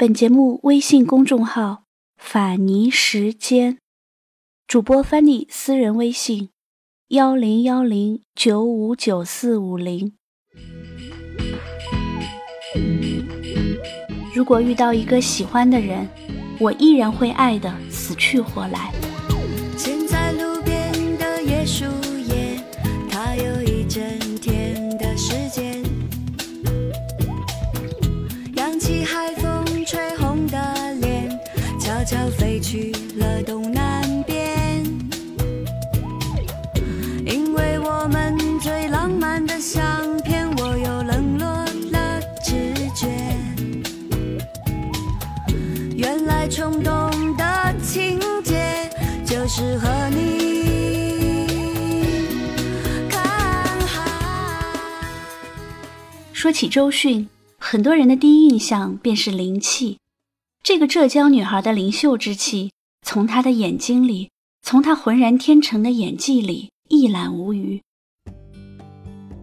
本节目微信公众号“法尼时间”，主播 Fanny 私人微信：幺零幺零九五九四五零。如果遇到一个喜欢的人，我依然会爱的死去活来。悄悄飞去了东南边。因为我们最浪漫的相片，我又冷落了直觉。原来冲动的情节就是和你看海。说起周迅，很多人的第一印象便是灵气。这个浙江女孩的灵秀之气，从她的眼睛里，从她浑然天成的演技里一览无余。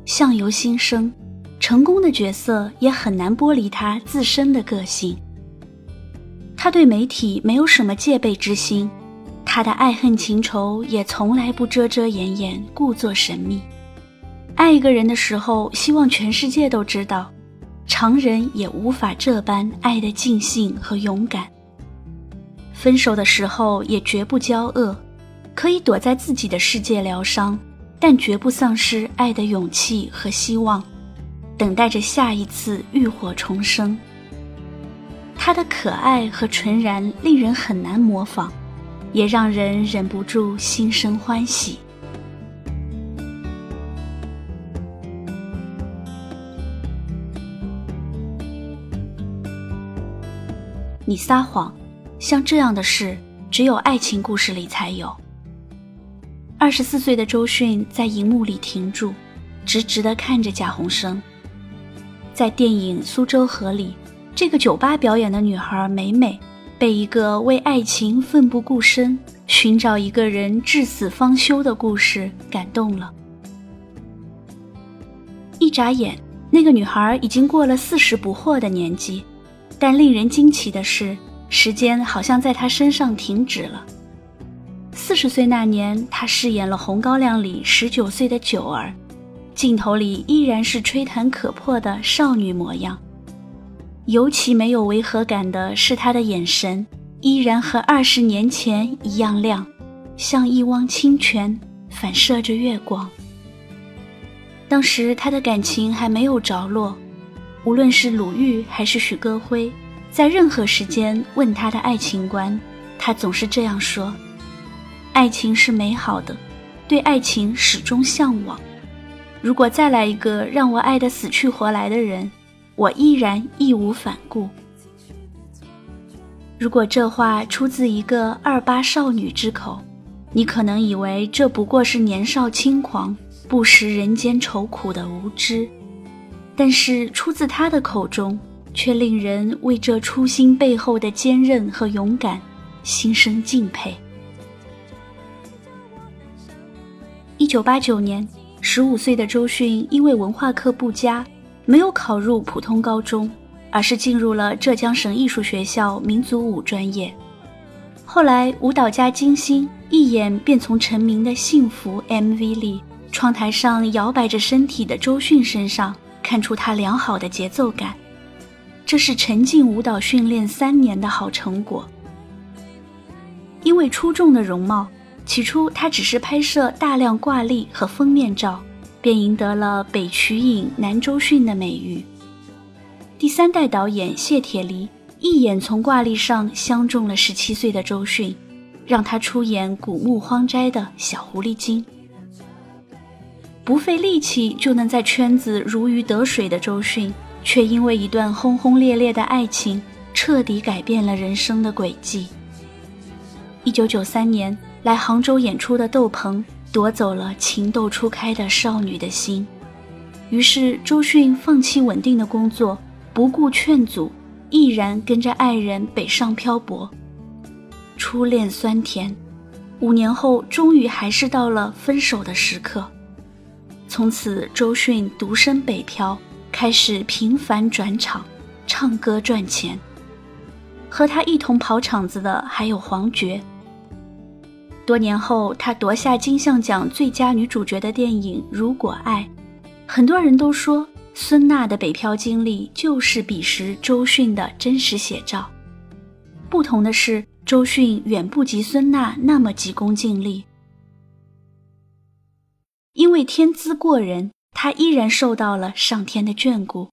相由心生，成功的角色也很难剥离她自身的个性。她对媒体没有什么戒备之心，她的爱恨情仇也从来不遮遮掩掩，故作神秘。爱一个人的时候，希望全世界都知道。常人也无法这般爱得尽兴和勇敢。分手的时候也绝不骄恶，可以躲在自己的世界疗伤，但绝不丧失爱的勇气和希望，等待着下一次浴火重生。他的可爱和纯然令人很难模仿，也让人忍不住心生欢喜。你撒谎，像这样的事，只有爱情故事里才有。二十四岁的周迅在荧幕里停住，直直地看着贾宏声。在电影《苏州河》里，这个酒吧表演的女孩美美，被一个为爱情奋不顾身、寻找一个人至死方休的故事感动了。一眨眼，那个女孩已经过了四十不惑的年纪。但令人惊奇的是，时间好像在他身上停止了。四十岁那年，他饰演了《红高粱》里十九岁的九儿，镜头里依然是吹弹可破的少女模样。尤其没有违和感的是，他的眼神依然和二十年前一样亮，像一汪清泉，反射着月光。当时他的感情还没有着落。无论是鲁豫还是许戈辉，在任何时间问他的爱情观，他总是这样说：“爱情是美好的，对爱情始终向往。如果再来一个让我爱得死去活来的人，我依然义无反顾。”如果这话出自一个二八少女之口，你可能以为这不过是年少轻狂、不识人间愁苦的无知。但是出自他的口中，却令人为这初心背后的坚韧和勇敢心生敬佩。一九八九年，十五岁的周迅因为文化课不佳，没有考入普通高中，而是进入了浙江省艺术学校民族舞专业。后来，舞蹈家金星一眼便从成名的《幸福》MV 里窗台上摇摆着身体的周迅身上。看出他良好的节奏感，这是沉浸舞蹈训练三年的好成果。因为出众的容貌，起初他只是拍摄大量挂历和封面照，便赢得了“北曲影南周迅”的美誉。第三代导演谢铁骊一眼从挂历上相中了十七岁的周迅，让他出演古墓荒斋的小狐狸精。不费力气就能在圈子如鱼得水的周迅，却因为一段轰轰烈烈的爱情，彻底改变了人生的轨迹。一九九三年来杭州演出的窦鹏夺走了情窦初开的少女的心，于是周迅放弃稳定的工作，不顾劝阻，毅然跟着爱人北上漂泊。初恋酸甜，五年后终于还是到了分手的时刻。从此，周迅独身北漂，开始频繁转场，唱歌赚钱。和他一同跑场子的还有黄觉。多年后，她夺下金像奖最佳女主角的电影《如果爱》，很多人都说孙娜的北漂经历就是彼时周迅的真实写照。不同的是，周迅远不及孙娜那么急功近利，因为天资过人，她依然受到了上天的眷顾。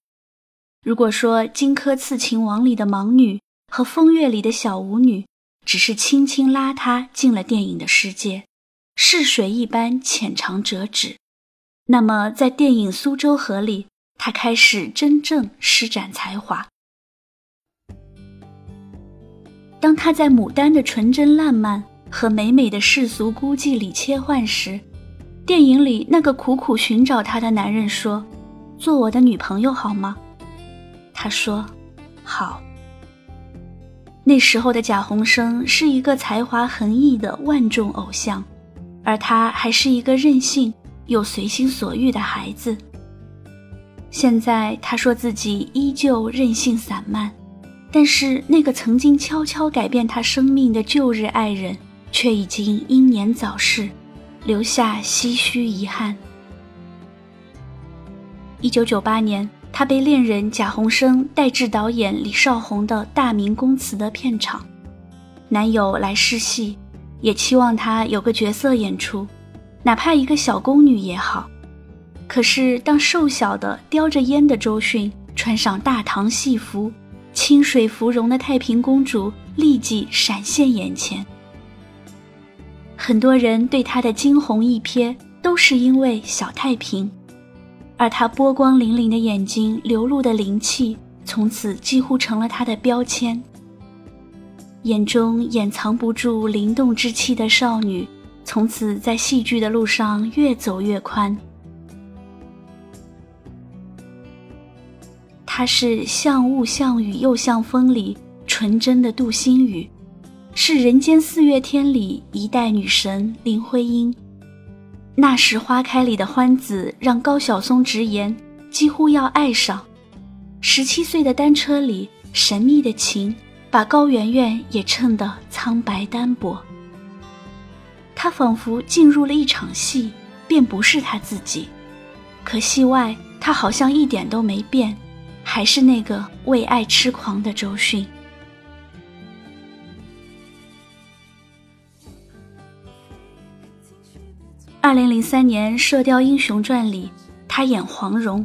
如果说《荆轲刺秦王》里的盲女和《风月》里的小舞女，只是轻轻拉他进了电影的世界，逝水一般浅尝辄止。那么，在电影《苏州河》里，他开始真正施展才华。当他在牡丹的纯真烂漫和美美的世俗孤寂里切换时，电影里那个苦苦寻找他的男人说：“做我的女朋友好吗？”他说：“好。”那时候的贾宏声是一个才华横溢的万众偶像，而他还是一个任性又随心所欲的孩子。现在他说自己依旧任性散漫，但是那个曾经悄悄改变他生命的旧日爱人，却已经英年早逝，留下唏嘘遗憾。一九九八年。他被恋人贾宏声带至导演李少红的大明宫词的片场，男友来试戏，也期望他有个角色演出，哪怕一个小宫女也好。可是当瘦小的叼着烟的周迅穿上大唐戏服，清水芙蓉的太平公主立即闪现眼前。很多人对她的惊鸿一瞥，都是因为小太平。而他波光粼粼的眼睛流露的灵气，从此几乎成了他的标签。眼中掩藏不住灵动之气的少女，从此在戏剧的路上越走越宽。她是像雾像雨又像风里纯真的杜心雨，是人间四月天里一代女神林徽因。那时花开里的欢子让高晓松直言几乎要爱上。十七岁的单车里神秘的情，把高圆圆也衬得苍白单薄。他仿佛进入了一场戏，便不是他自己。可戏外，他好像一点都没变，还是那个为爱痴狂的周迅。二零零三年《射雕英雄传》里，他演黄蓉。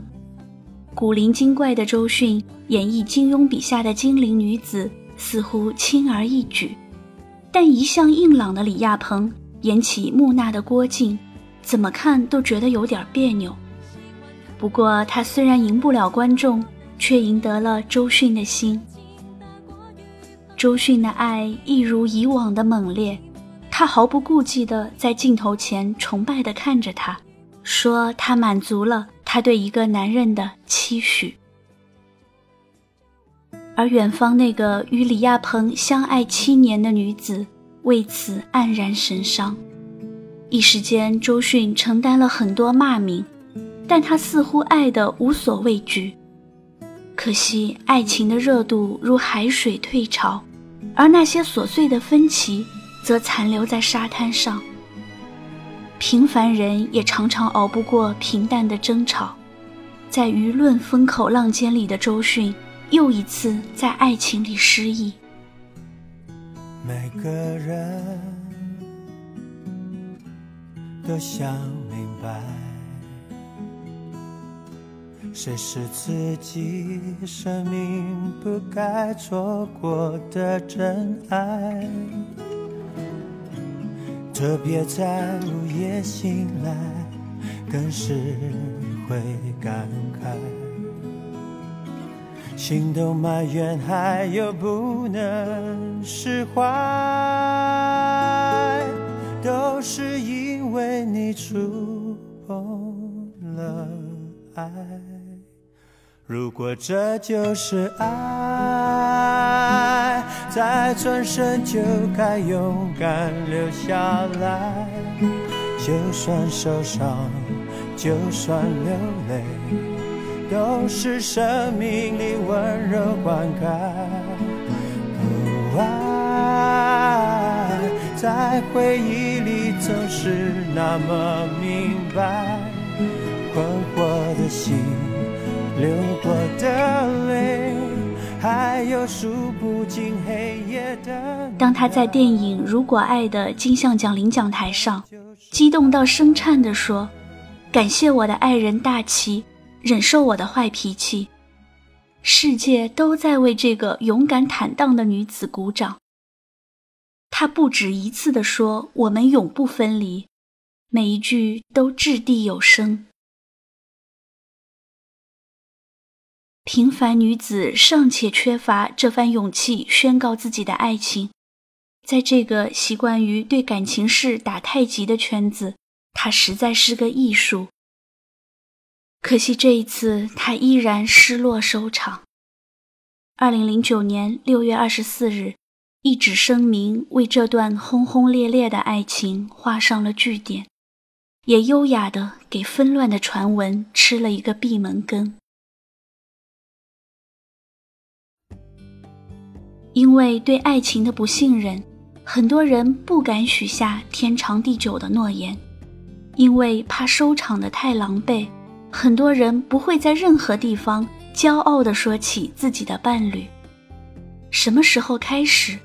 古灵精怪的周迅演绎金庸笔下的精灵女子，似乎轻而易举；但一向硬朗的李亚鹏演起木讷的郭靖，怎么看都觉得有点别扭。不过他虽然赢不了观众，却赢得了周迅的心。周迅的爱一如以往的猛烈。他毫不顾忌地在镜头前崇拜地看着他，说：“他满足了他对一个男人的期许。”而远方那个与李亚鹏相爱七年的女子为此黯然神伤。一时间，周迅承担了很多骂名，但他似乎爱得无所畏惧。可惜，爱情的热度如海水退潮，而那些琐碎的分歧。则残留在沙滩上。平凡人也常常熬不过平淡的争吵，在舆论风口浪尖里的周迅，又一次在爱情里失意。每个人都想明白，谁是自己生命不该错过的真爱。特别在午夜醒来，更是会感慨，心都埋怨，还有不能释怀，都是因为你触碰了爱。如果这就是爱，再转身就该勇敢留下来。就算受伤，就算流泪，都是生命里温柔灌溉。爱在回忆里总是那么明白，困惑的心，流过的泪，还有数不尽黑夜的。当他在电影《如果爱》的金像奖领奖台上，激动到声颤地说：“感谢我的爱人大齐，忍受我的坏脾气。”世界都在为这个勇敢坦荡的女子鼓掌。他不止一次地说：“我们永不分离。”每一句都掷地有声。平凡女子尚且缺乏这番勇气宣告自己的爱情，在这个习惯于对感情事打太极的圈子，她实在是个艺术。可惜这一次，她依然失落收场。二零零九年六月二十四日。一纸声明为这段轰轰烈烈的爱情画上了句点，也优雅地给纷乱的传闻吃了一个闭门羹。因为对爱情的不信任，很多人不敢许下天长地久的诺言；因为怕收场的太狼狈，很多人不会在任何地方骄傲地说起自己的伴侣。什么时候开始？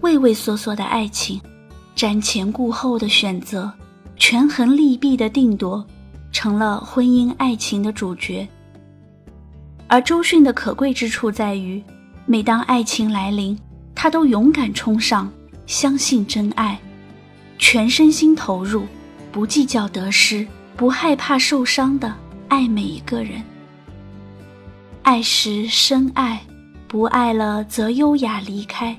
畏畏缩缩的爱情，瞻前顾后的选择，权衡利弊的定夺，成了婚姻爱情的主角。而周迅的可贵之处在于，每当爱情来临，他都勇敢冲上，相信真爱，全身心投入，不计较得失，不害怕受伤的爱每一个人。爱时深爱，不爱了则优雅离开。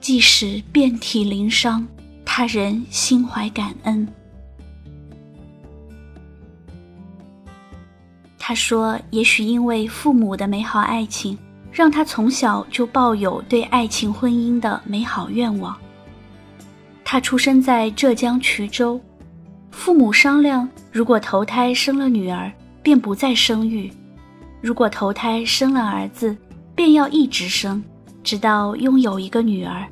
即使遍体鳞伤，他仍心怀感恩。他说：“也许因为父母的美好爱情，让他从小就抱有对爱情婚姻的美好愿望。他出生在浙江衢州，父母商量，如果投胎生了女儿，便不再生育；如果投胎生了儿子，便要一直生。”直到拥有一个女儿，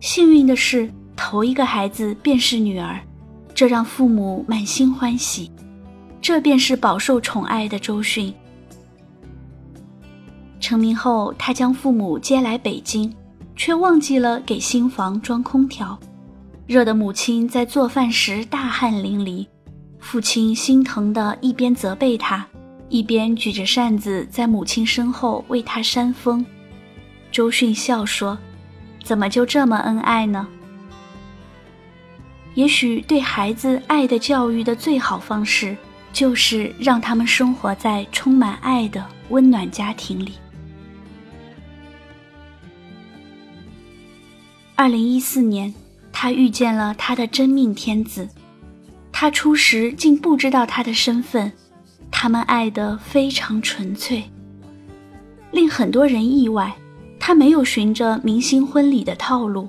幸运的是，头一个孩子便是女儿，这让父母满心欢喜。这便是饱受宠爱的周迅。成名后，他将父母接来北京，却忘记了给新房装空调，热的母亲在做饭时大汗淋漓，父亲心疼的一边责备他，一边举着扇子在母亲身后为她扇风。周迅笑说：“怎么就这么恩爱呢？也许对孩子爱的教育的最好方式，就是让他们生活在充满爱的温暖家庭里。”二零一四年，他遇见了他的真命天子，他初时竟不知道他的身份，他们爱得非常纯粹，令很多人意外。他没有循着明星婚礼的套路，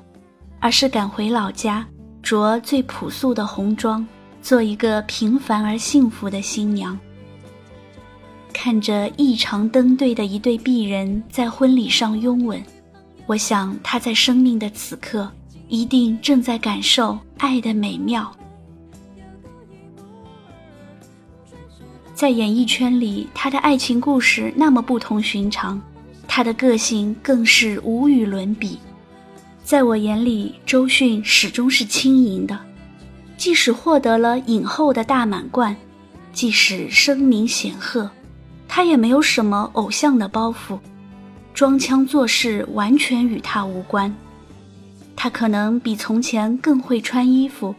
而是赶回老家，着最朴素的红装，做一个平凡而幸福的新娘。看着异常登对的一对璧人在婚礼上拥吻，我想他在生命的此刻一定正在感受爱的美妙。在演艺圈里，他的爱情故事那么不同寻常。他的个性更是无与伦比，在我眼里，周迅始终是轻盈的。即使获得了影后的大满贯，即使声名显赫，他也没有什么偶像的包袱，装腔作势完全与他无关。他可能比从前更会穿衣服，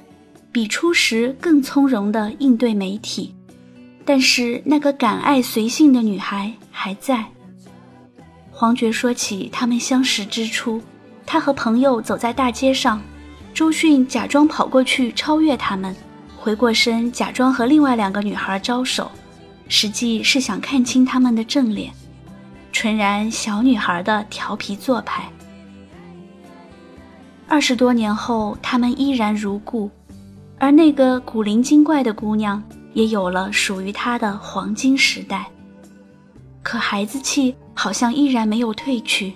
比初时更从容地应对媒体，但是那个敢爱随性的女孩还在。黄觉说起他们相识之初，他和朋友走在大街上，周迅假装跑过去超越他们，回过身假装和另外两个女孩招手，实际是想看清他们的正脸，纯然小女孩的调皮做派。二十多年后，他们依然如故，而那个古灵精怪的姑娘也有了属于她的黄金时代。可孩子气。好像依然没有褪去，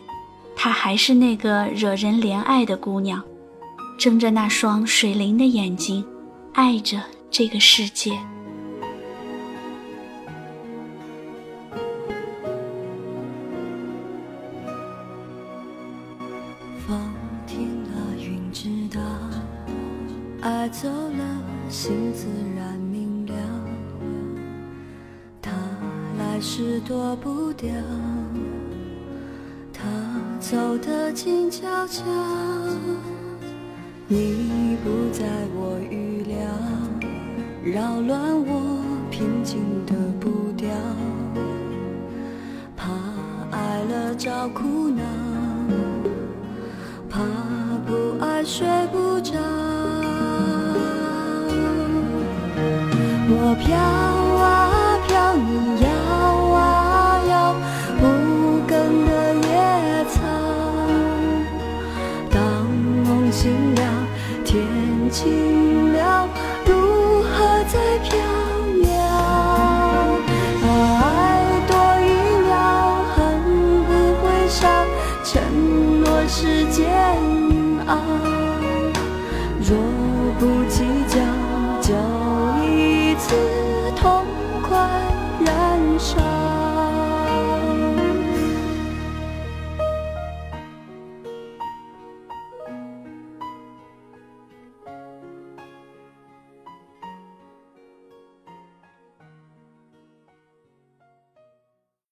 她还是那个惹人怜爱的姑娘，睁着那双水灵的眼睛，爱着这个世界。心自然明了。他来时躲不掉，他走得静悄悄。你不在我预料，扰乱我平静的步调，怕爱了找苦